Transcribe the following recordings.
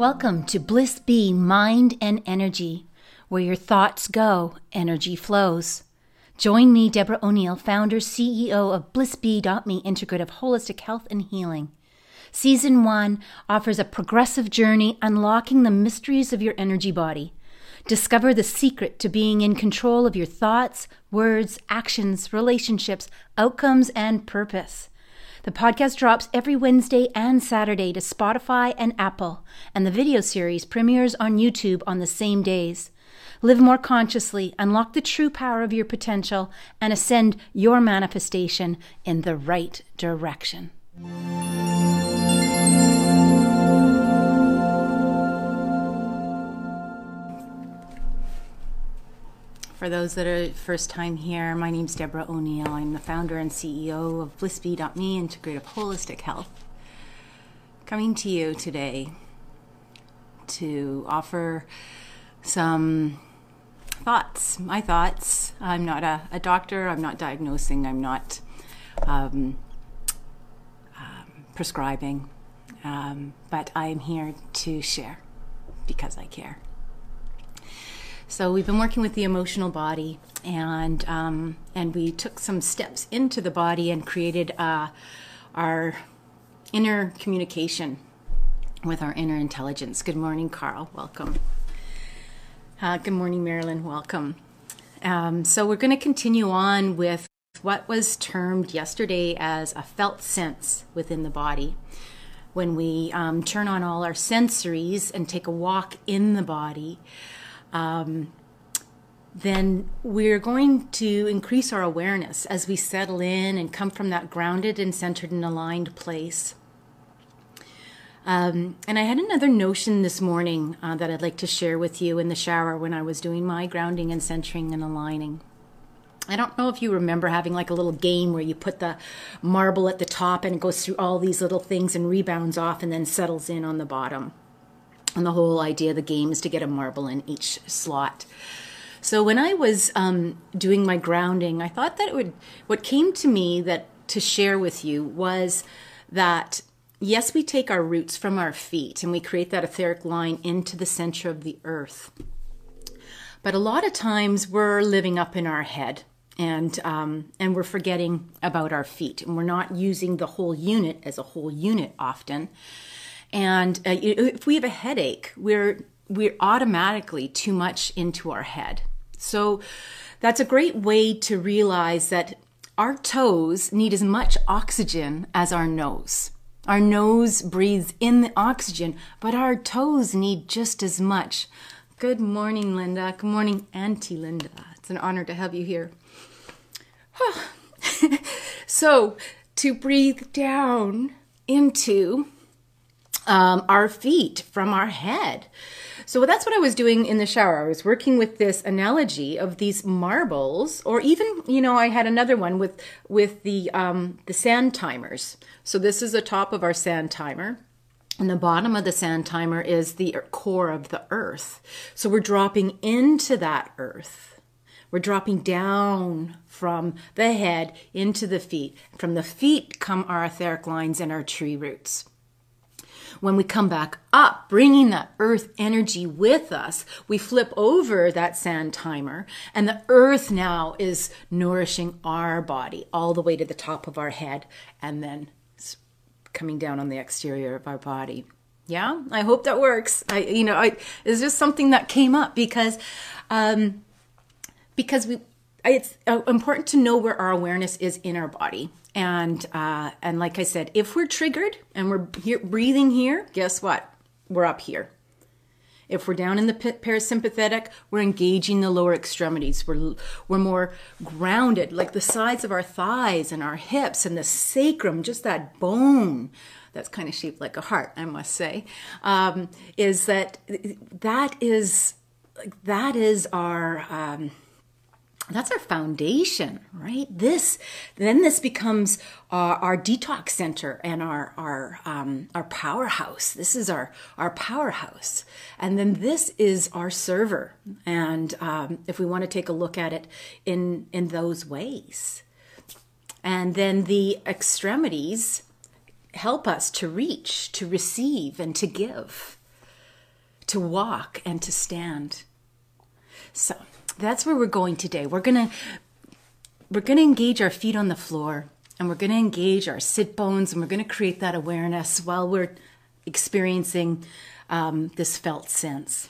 Welcome to Bliss Bee Mind and Energy, where your thoughts go, energy flows. Join me, Deborah O'Neill, founder, CEO of BlissBee.me Integrative Holistic Health and Healing. Season 1 offers a progressive journey unlocking the mysteries of your energy body. Discover the secret to being in control of your thoughts, words, actions, relationships, outcomes, and purpose. The podcast drops every Wednesday and Saturday to Spotify and Apple, and the video series premieres on YouTube on the same days. Live more consciously, unlock the true power of your potential, and ascend your manifestation in the right direction. For those that are first time here, my name is Deborah O'Neill. I'm the founder and CEO of BlissBee.me Integrative Holistic Health. Coming to you today to offer some thoughts, my thoughts. I'm not a, a doctor, I'm not diagnosing, I'm not um, um, prescribing, um, but I'm here to share because I care. So we've been working with the emotional body, and um, and we took some steps into the body and created uh, our inner communication with our inner intelligence. Good morning, Carl. Welcome. Uh, good morning, Marilyn. Welcome. Um, so we're going to continue on with what was termed yesterday as a felt sense within the body. When we um, turn on all our sensories and take a walk in the body, um, then we're going to increase our awareness as we settle in and come from that grounded and centered and aligned place. Um, and I had another notion this morning uh, that I'd like to share with you in the shower when I was doing my grounding and centering and aligning. I don't know if you remember having like a little game where you put the marble at the top and it goes through all these little things and rebounds off and then settles in on the bottom. And the whole idea of the game is to get a marble in each slot. So when I was um, doing my grounding, I thought that it would. What came to me that to share with you was that yes, we take our roots from our feet and we create that etheric line into the center of the earth. But a lot of times we're living up in our head and um, and we're forgetting about our feet and we're not using the whole unit as a whole unit often. And uh, if we have a headache, we're we're automatically too much into our head. So that's a great way to realize that our toes need as much oxygen as our nose. Our nose breathes in the oxygen, but our toes need just as much. Good morning, Linda. Good morning, Auntie Linda. It's an honor to have you here. so, to breathe down into um, our feet from our head. So that's what I was doing in the shower. I was working with this analogy of these marbles, or even you know I had another one with with the um, the sand timers. So this is the top of our sand timer. And the bottom of the sand timer is the core of the earth. So we're dropping into that earth. We're dropping down from the head into the feet. From the feet come our etheric lines and our tree roots. When we come back up, bringing that earth energy with us, we flip over that sand timer, and the earth now is nourishing our body all the way to the top of our head and then coming down on the exterior of our body. Yeah, I hope that works. I, you know, I, it's just something that came up because, um, because we, it's uh, important to know where our awareness is in our body and uh, and like I said, if we're triggered and we're here breathing here, guess what? We're up here. If we're down in the parasympathetic, we're engaging the lower extremities. We're we're more grounded, like the sides of our thighs and our hips and the sacrum, just that bone that's kind of shaped like a heart, I must say, um, is that that is that is our um, that's our foundation right? This then this becomes our, our detox center and our our um, our powerhouse. This is our our powerhouse. And then this is our server. And um, if we want to take a look at it in in those ways. And then the extremities help us to reach to receive and to give to walk and to stand. So that's where we're going today. We're gonna we're gonna engage our feet on the floor and we're gonna engage our sit bones and we're gonna create that awareness while we're experiencing um, this felt sense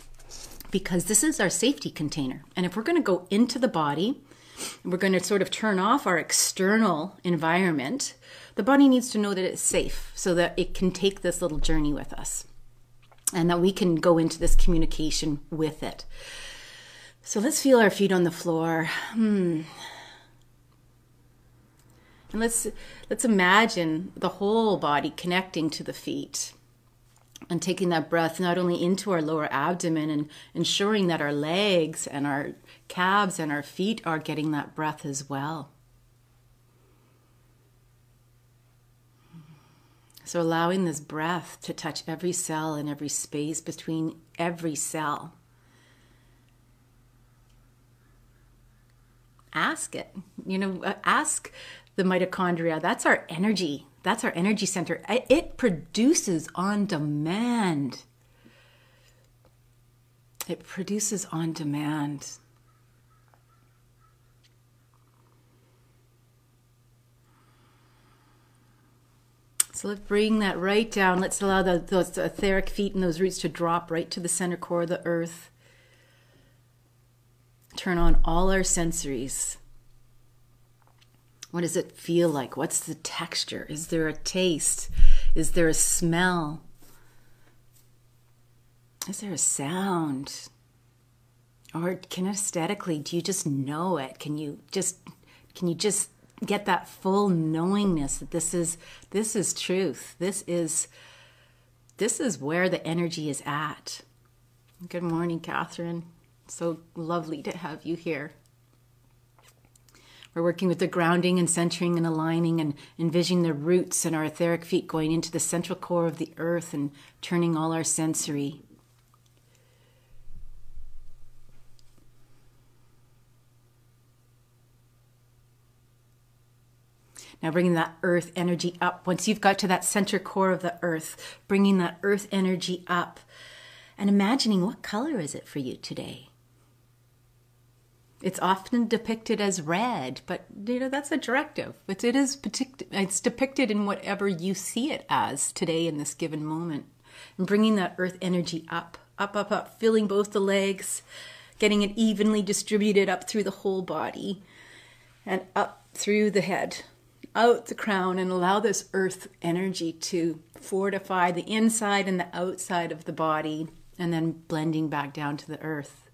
because this is our safety container. And if we're going to go into the body, we're going to sort of turn off our external environment, the body needs to know that it's safe so that it can take this little journey with us and that we can go into this communication with it. So let's feel our feet on the floor. Hmm. And let's let's imagine the whole body connecting to the feet and taking that breath not only into our lower abdomen and ensuring that our legs and our calves and our feet are getting that breath as well. So, allowing this breath to touch every cell and every space between every cell. Ask it. You know, uh, ask the mitochondria. That's our energy that's our energy center. It produces on demand. It produces on demand. So let's bring that right down. Let's allow the, those etheric feet and those roots to drop right to the center core of the earth. Turn on all our sensories. What does it feel like? What's the texture? Is there a taste? Is there a smell? Is there a sound? Or kinesthetically, do you just know it? Can you just can you just get that full knowingness that this is this is truth. This is this is where the energy is at. Good morning, Catherine. So lovely to have you here. We're working with the grounding and centering and aligning and envisioning the roots and our etheric feet going into the central core of the earth and turning all our sensory. Now, bringing that earth energy up. Once you've got to that center core of the earth, bringing that earth energy up and imagining what color is it for you today? It's often depicted as red, but you know that's a directive. But it is it's depicted in whatever you see it as today in this given moment, and bringing that earth energy up, up, up, up, filling both the legs, getting it evenly distributed up through the whole body, and up through the head, out the crown, and allow this earth energy to fortify the inside and the outside of the body, and then blending back down to the earth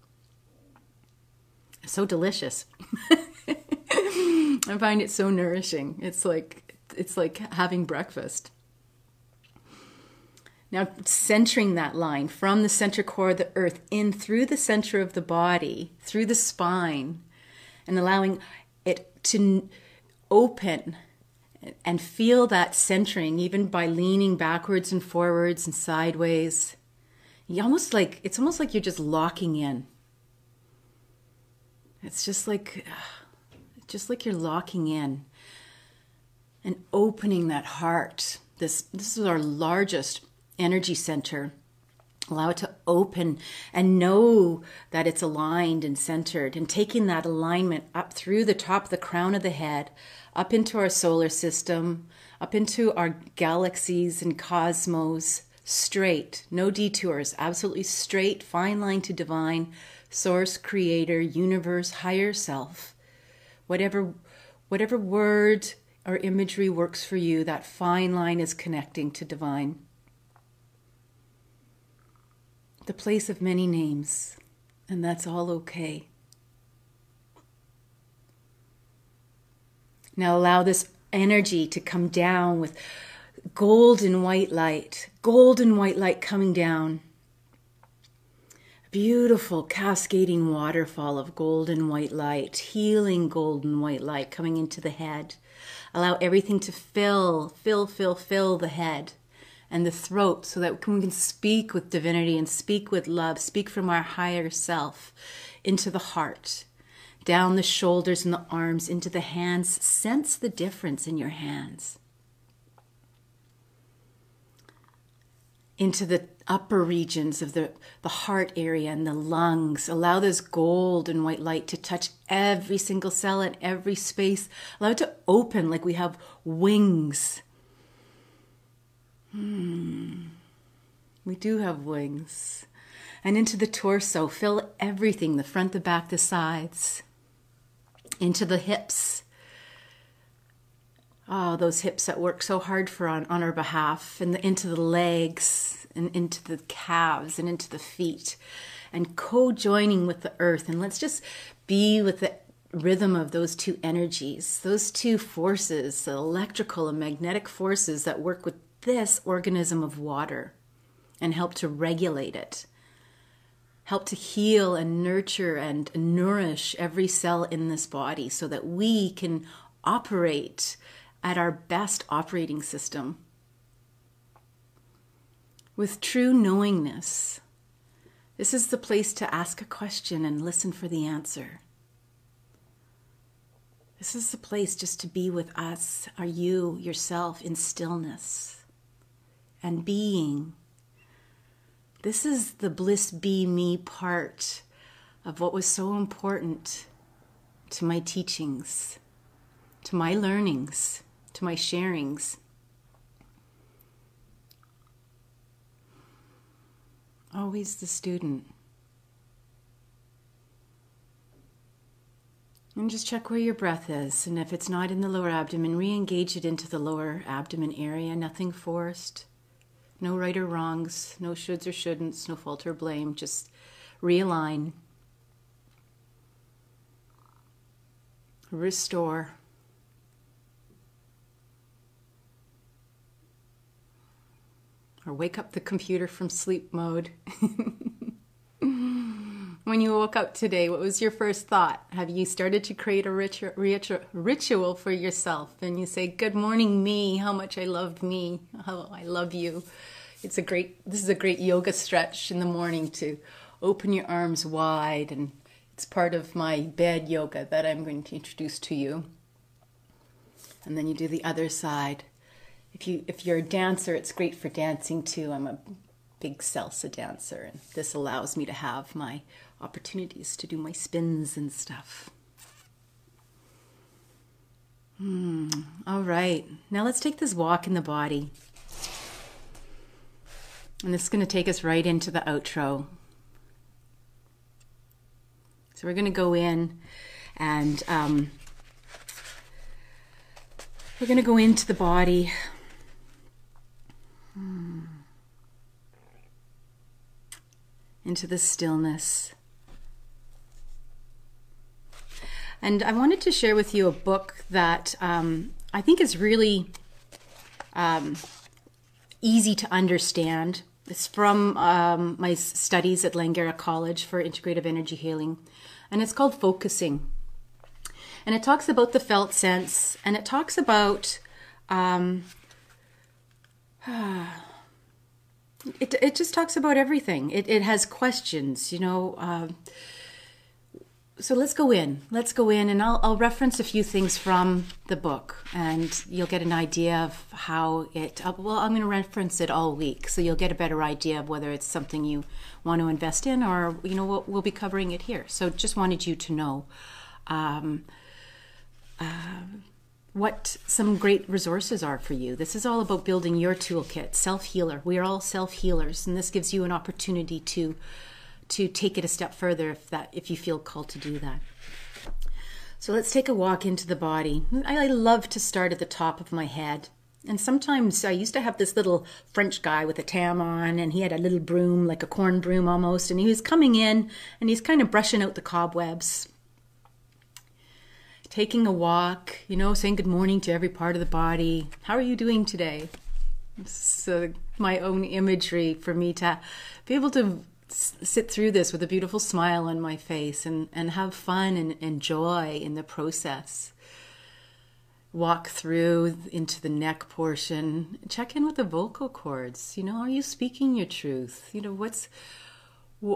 so delicious. I find it so nourishing. It's like it's like having breakfast. Now, centering that line from the center core of the earth in through the center of the body, through the spine, and allowing it to open and feel that centering even by leaning backwards and forwards and sideways. You almost like it's almost like you're just locking in it's just like uh, just like you're locking in and opening that heart. This this is our largest energy center. Allow it to open and know that it's aligned and centered, and taking that alignment up through the top of the crown of the head, up into our solar system, up into our galaxies and cosmos, straight, no detours, absolutely straight, fine line to divine, source, creator, universe, higher self. Whatever whatever word or imagery works for you, that fine line is connecting to divine. The place of many names, and that's all okay. Now allow this energy to come down with golden white light, golden white light coming down beautiful cascading waterfall of golden white light, healing golden white light coming into the head. Allow everything to fill, fill, fill, fill the head and the throat so that we can speak with divinity and speak with love, speak from our higher self into the heart, down the shoulders and the arms, into the hands. Sense the difference in your hands. into the upper regions of the, the heart area and the lungs. Allow this gold and white light to touch every single cell and every space. Allow it to open like we have wings. Hmm. We do have wings. And into the torso, fill everything the front, the back, the sides. Into the hips. Oh, those hips that work so hard for on, on our behalf, and the, into the legs, and into the calves, and into the feet, and co joining with the earth. And let's just be with the rhythm of those two energies, those two forces, the electrical and magnetic forces that work with this organism of water and help to regulate it, help to heal and nurture and nourish every cell in this body so that we can operate at our best operating system with true knowingness. This is the place to ask a question and listen for the answer. This is the place just to be with us, are you yourself in stillness and being this is the bliss be me part of what was so important to my teachings, to my learnings, to my sharings. Always the student. And just check where your breath is. And if it's not in the lower abdomen, re engage it into the lower abdomen area, nothing forced. No right or wrongs, no shoulds or shouldn'ts, no fault or blame. Just realign, restore. Or wake up the computer from sleep mode. when you woke up today, what was your first thought? Have you started to create a ritual, for yourself? And you say, Good morning, me, how much I love me, how I love you. It's a great, this is a great yoga stretch in the morning to open your arms wide. And it's part of my bed yoga that I'm going to introduce to you. And then you do the other side. If, you, if you're a dancer, it's great for dancing too. I'm a big salsa dancer, and this allows me to have my opportunities to do my spins and stuff. Hmm. All right. Now let's take this walk in the body. And this is going to take us right into the outro. So we're going to go in and um, we're going to go into the body. Hmm. Into the stillness. And I wanted to share with you a book that um, I think is really um, easy to understand. It's from um, my studies at Langara College for Integrative Energy Healing, and it's called Focusing. And it talks about the felt sense, and it talks about um, it, it just talks about everything. It, it has questions, you know. Uh, so let's go in. Let's go in, and I'll, I'll reference a few things from the book, and you'll get an idea of how it. Uh, well, I'm going to reference it all week, so you'll get a better idea of whether it's something you want to invest in, or you know, we'll, we'll be covering it here. So just wanted you to know um, uh, what some great resources are for you. This is all about building your toolkit, self healer. We are all self healers, and this gives you an opportunity to to take it a step further if that if you feel called to do that. So let's take a walk into the body. I love to start at the top of my head. And sometimes I used to have this little French guy with a tam on, and he had a little broom, like a corn broom almost, and he was coming in and he's kind of brushing out the cobwebs. Taking a walk, you know, saying good morning to every part of the body. How are you doing today? So, uh, my own imagery for me to be able to sit through this with a beautiful smile on my face and, and have fun and, and joy in the process. Walk through into the neck portion. Check in with the vocal cords. You know, are you speaking your truth? You know, what's,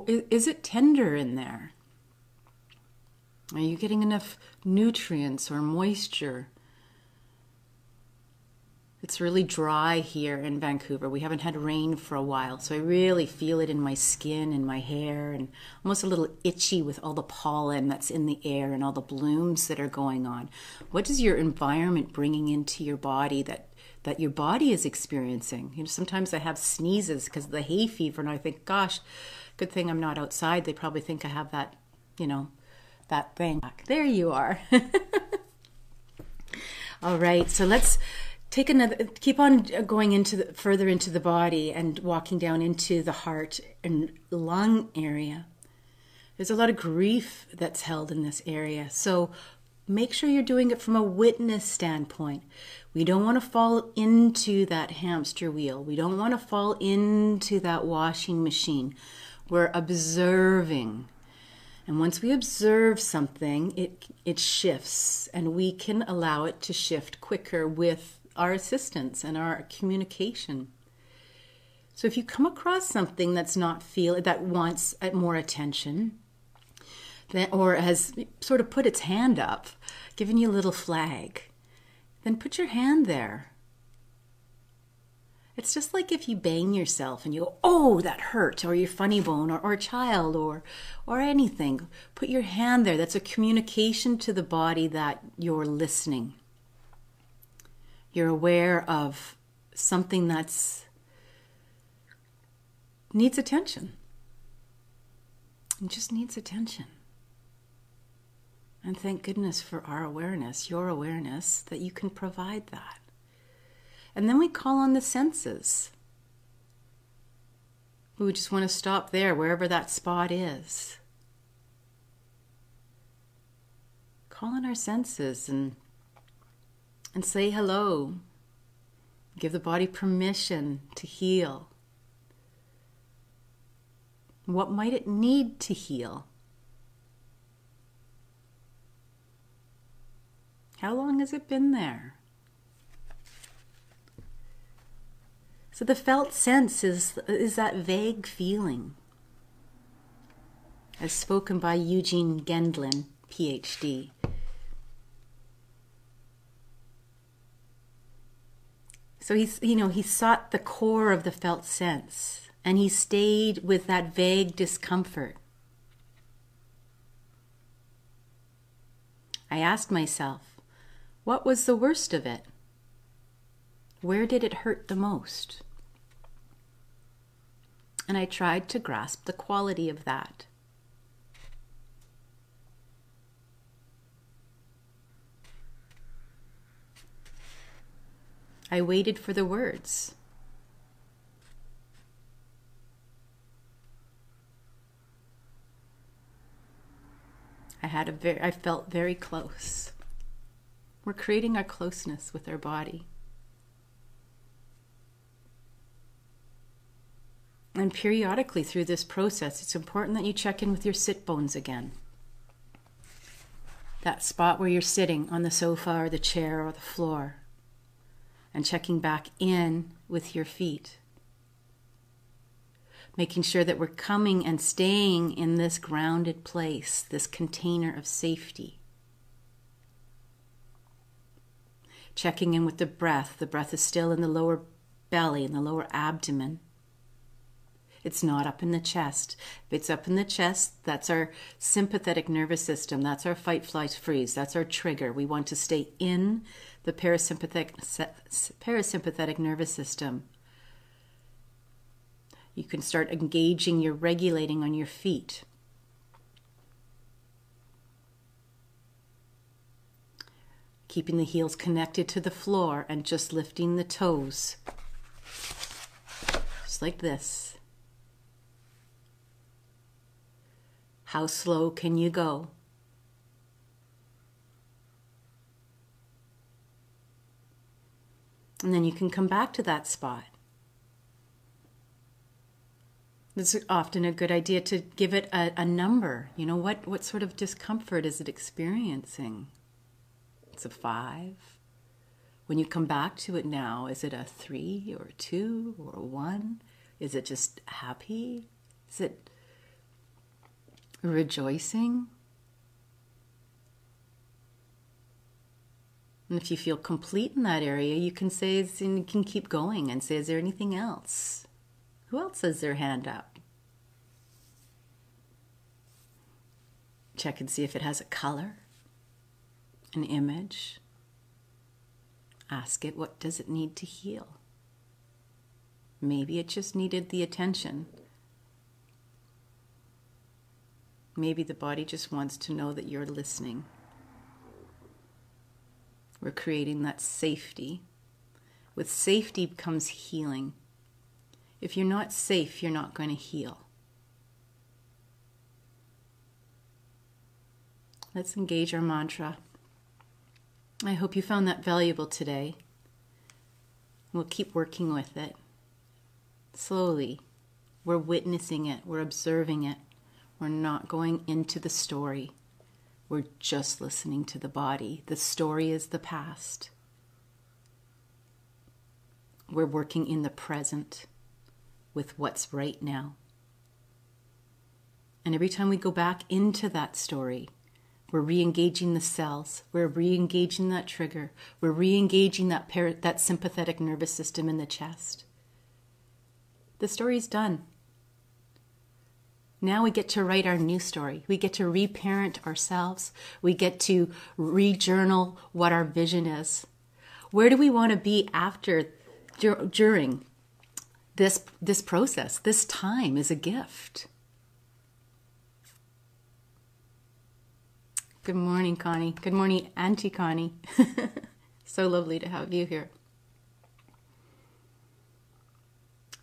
is it tender in there? Are you getting enough nutrients or moisture? It's really dry here in Vancouver. We haven't had rain for a while, so I really feel it in my skin and my hair and almost a little itchy with all the pollen that's in the air and all the blooms that are going on. What is your environment bringing into your body that that your body is experiencing? You know, sometimes I have sneezes because of the hay fever and I think, gosh, good thing I'm not outside. They probably think I have that, you know, that thing. There you are. all right, so let's take another keep on going into the, further into the body and walking down into the heart and lung area. There's a lot of grief that's held in this area so make sure you're doing it from a witness standpoint. We don't want to fall into that hamster wheel. We don't want to fall into that washing machine. We're observing and once we observe something it it shifts and we can allow it to shift quicker with our assistance and our communication. So if you come across something that's not feel that wants uh, more attention, then, or has sort of put its hand up, giving you a little flag, then put your hand there. It's just like if you bang yourself and you go, oh, that hurt, or your funny bone, or, or a child, or or anything. Put your hand there. That's a communication to the body that you're listening you're aware of something that's needs attention. It just needs attention. And thank goodness for our awareness, your awareness, that you can provide that. And then we call on the senses. We just want to stop there, wherever that spot is. Call on our senses and and say hello. Give the body permission to heal. What might it need to heal? How long has it been there? So the felt sense is, is that vague feeling, as spoken by Eugene Gendlin, PhD. So he's, you know, he sought the core of the felt sense and he stayed with that vague discomfort. I asked myself, what was the worst of it? Where did it hurt the most? And I tried to grasp the quality of that. I waited for the words. I had a very I felt very close. We're creating our closeness with our body. And periodically through this process, it's important that you check in with your sit bones again. That spot where you're sitting on the sofa or the chair or the floor and checking back in with your feet. Making sure that we're coming and staying in this grounded place, this container of safety. Checking in with the breath. The breath is still in the lower belly, in the lower abdomen. It's not up in the chest. If it's up in the chest, that's our sympathetic nervous system. That's our fight, flight, freeze. That's our trigger. We want to stay in the parasympathetic, parasympathetic nervous system. You can start engaging your regulating on your feet. Keeping the heels connected to the floor and just lifting the toes. Just like this. How slow can you go? And then you can come back to that spot. It's often a good idea to give it a, a, number. You know, what, what sort of discomfort is it experiencing? It's a five. When you come back to it now, is it a three or a two or a one? Is it just happy? Is it rejoicing? And if you feel complete in that area, you can say, and you can keep going and say, Is there anything else? Who else has their hand up? Check and see if it has a color, an image. Ask it, What does it need to heal? Maybe it just needed the attention. Maybe the body just wants to know that you're listening. We're creating that safety. With safety comes healing. If you're not safe, you're not going to heal. Let's engage our mantra. I hope you found that valuable today. We'll keep working with it. Slowly, we're witnessing it, we're observing it. We're not going into the story. We're just listening to the body. The story is the past. We're working in the present with what's right now. And every time we go back into that story, we're re-engaging the cells. We're re-engaging that trigger. We're re-engaging that par- that sympathetic nervous system in the chest. The story's done. Now we get to write our new story. We get to reparent ourselves. We get to rejournal what our vision is. Where do we want to be after, during this, this process? This time is a gift. Good morning, Connie. Good morning, Auntie Connie. so lovely to have you here.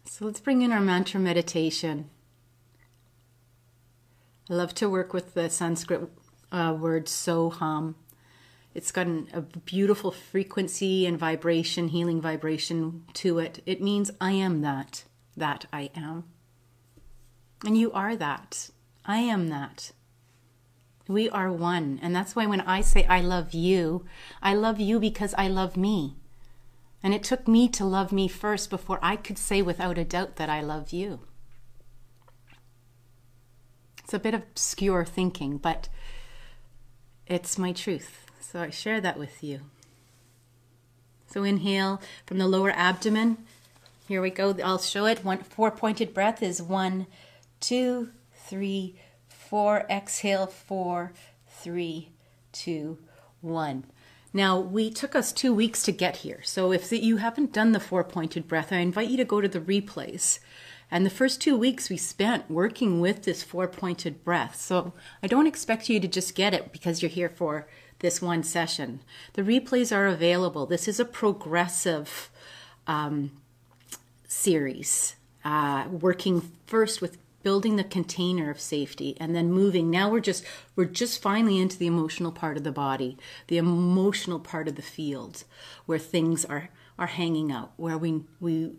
So let's bring in our mantra meditation. I love to work with the Sanskrit uh, word soham. It's got an, a beautiful frequency and vibration, healing vibration to it. It means I am that, that I am. And you are that. I am that. We are one. And that's why when I say I love you, I love you because I love me. And it took me to love me first before I could say without a doubt that I love you. It's a bit obscure thinking, but it's my truth. So I share that with you. So inhale from the lower abdomen. Here we go. I'll show it. One four pointed breath is one, two, three, four. Exhale, four, three, two, one. Now, we took us two weeks to get here. So if you haven't done the four pointed breath, I invite you to go to the replays and the first two weeks we spent working with this four pointed breath. So I don't expect you to just get it because you're here for this one session. The replays are available. This is a progressive um, series, uh, working first with building the container of safety and then moving now we're just we're just finally into the emotional part of the body the emotional part of the field where things are are hanging out where we we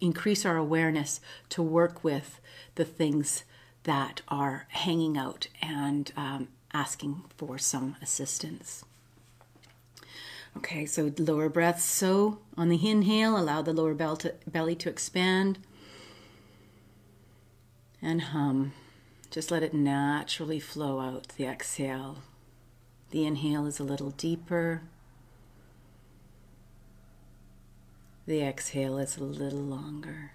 increase our awareness to work with the things that are hanging out and um, asking for some assistance. Okay, so lower breath. So on the inhale, allow the lower belly to expand and hum. Just let it naturally flow out the exhale. The inhale is a little deeper. The exhale is a little longer.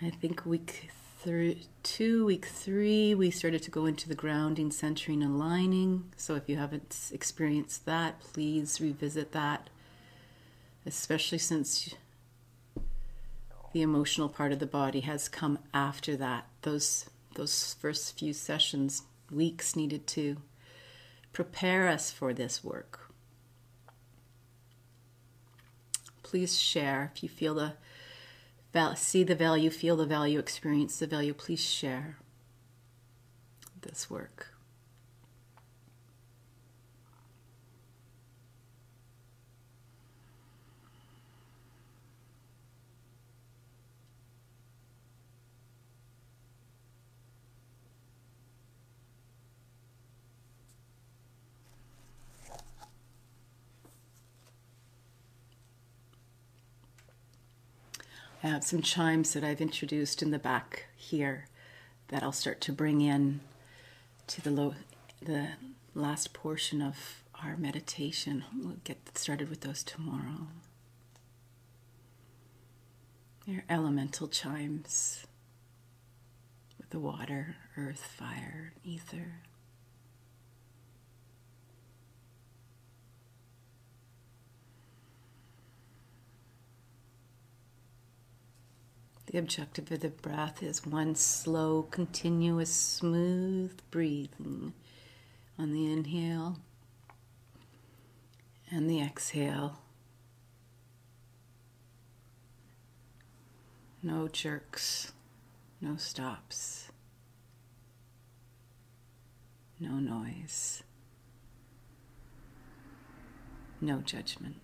I think week three, two, week three, we started to go into the grounding, centering, and aligning. So if you haven't experienced that, please revisit that, especially since the emotional part of the body has come after that. Those those first few sessions, weeks needed to prepare us for this work. Please share if you feel the see the value, feel the value, experience the value. Please share this work. I have some chimes that I've introduced in the back here that I'll start to bring in to the low, the last portion of our meditation. We'll get started with those tomorrow. Your elemental chimes with the water, earth, fire, ether. The objective of the breath is one slow, continuous, smooth breathing on the inhale and the exhale. No jerks, no stops, no noise, no judgment.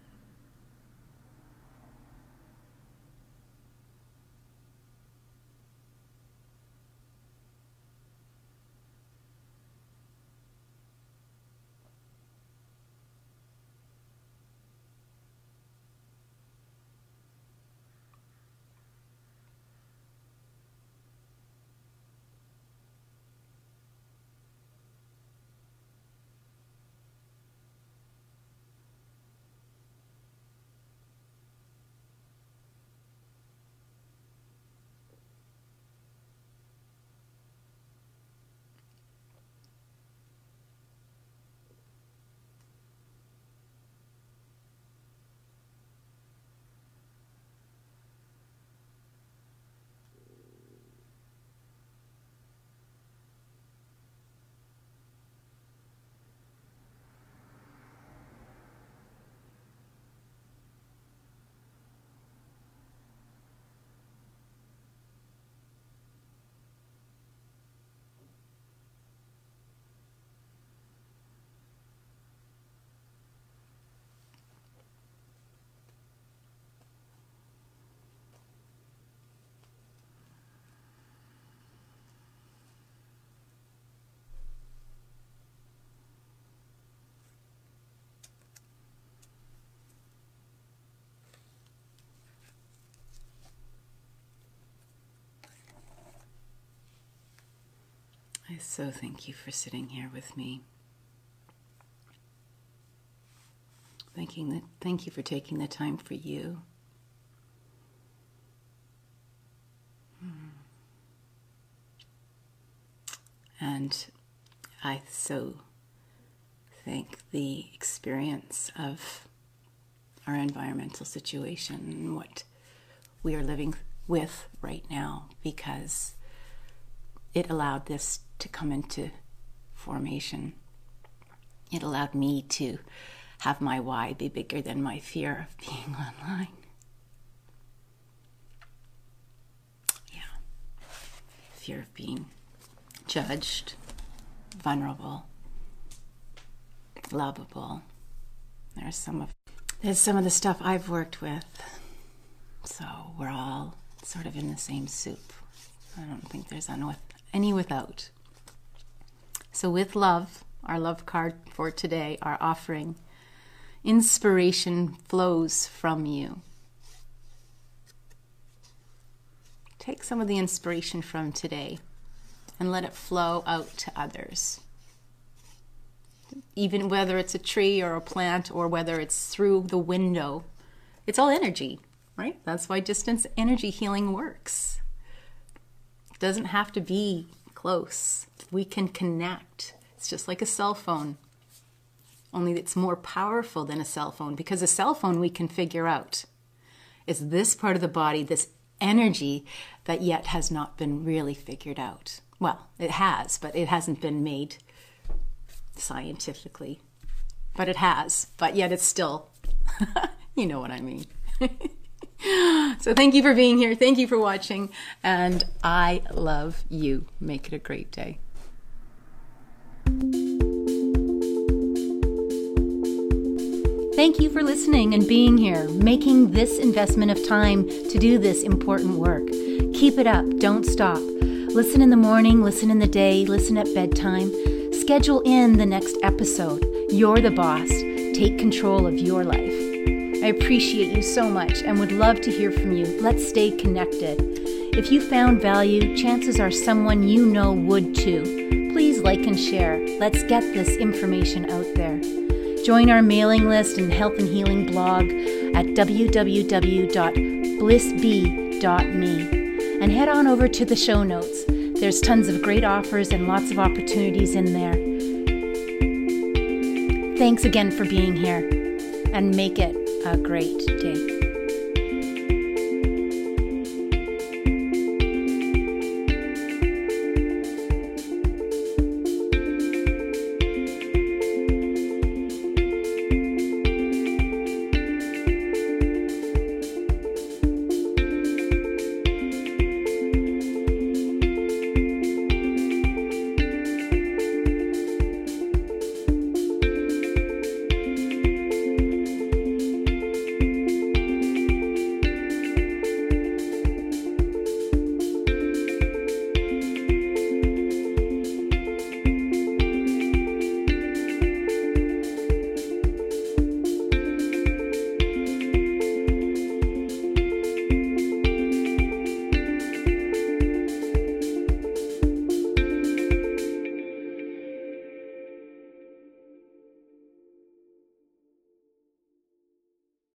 I so thank you for sitting here with me. Thanking the, thank you for taking the time for you. Hmm. And I so thank the experience of our environmental situation and what we are living with right now because it allowed this to come into formation. It allowed me to have my why be bigger than my fear of being online. Yeah. Fear of being judged, vulnerable, lovable. There's some of there's some of the stuff I've worked with. So we're all sort of in the same soup. I don't think there's any without. So, with love, our love card for today, our offering, inspiration flows from you. Take some of the inspiration from today and let it flow out to others. Even whether it's a tree or a plant or whether it's through the window, it's all energy, right? That's why distance energy healing works. It doesn't have to be close. We can connect. It's just like a cell phone, only it's more powerful than a cell phone because a cell phone we can figure out. is this part of the body, this energy that yet has not been really figured out. Well, it has, but it hasn't been made scientifically. But it has, but yet it's still, you know what I mean. so thank you for being here. Thank you for watching. And I love you. Make it a great day. Thank you for listening and being here, making this investment of time to do this important work. Keep it up. Don't stop. Listen in the morning, listen in the day, listen at bedtime. Schedule in the next episode. You're the boss. Take control of your life. I appreciate you so much and would love to hear from you. Let's stay connected. If you found value, chances are someone you know would too. Please like and share. Let's get this information out there. Join our mailing list and health and healing blog at www.blissb.me and head on over to the show notes. There's tons of great offers and lots of opportunities in there. Thanks again for being here and make it a great day.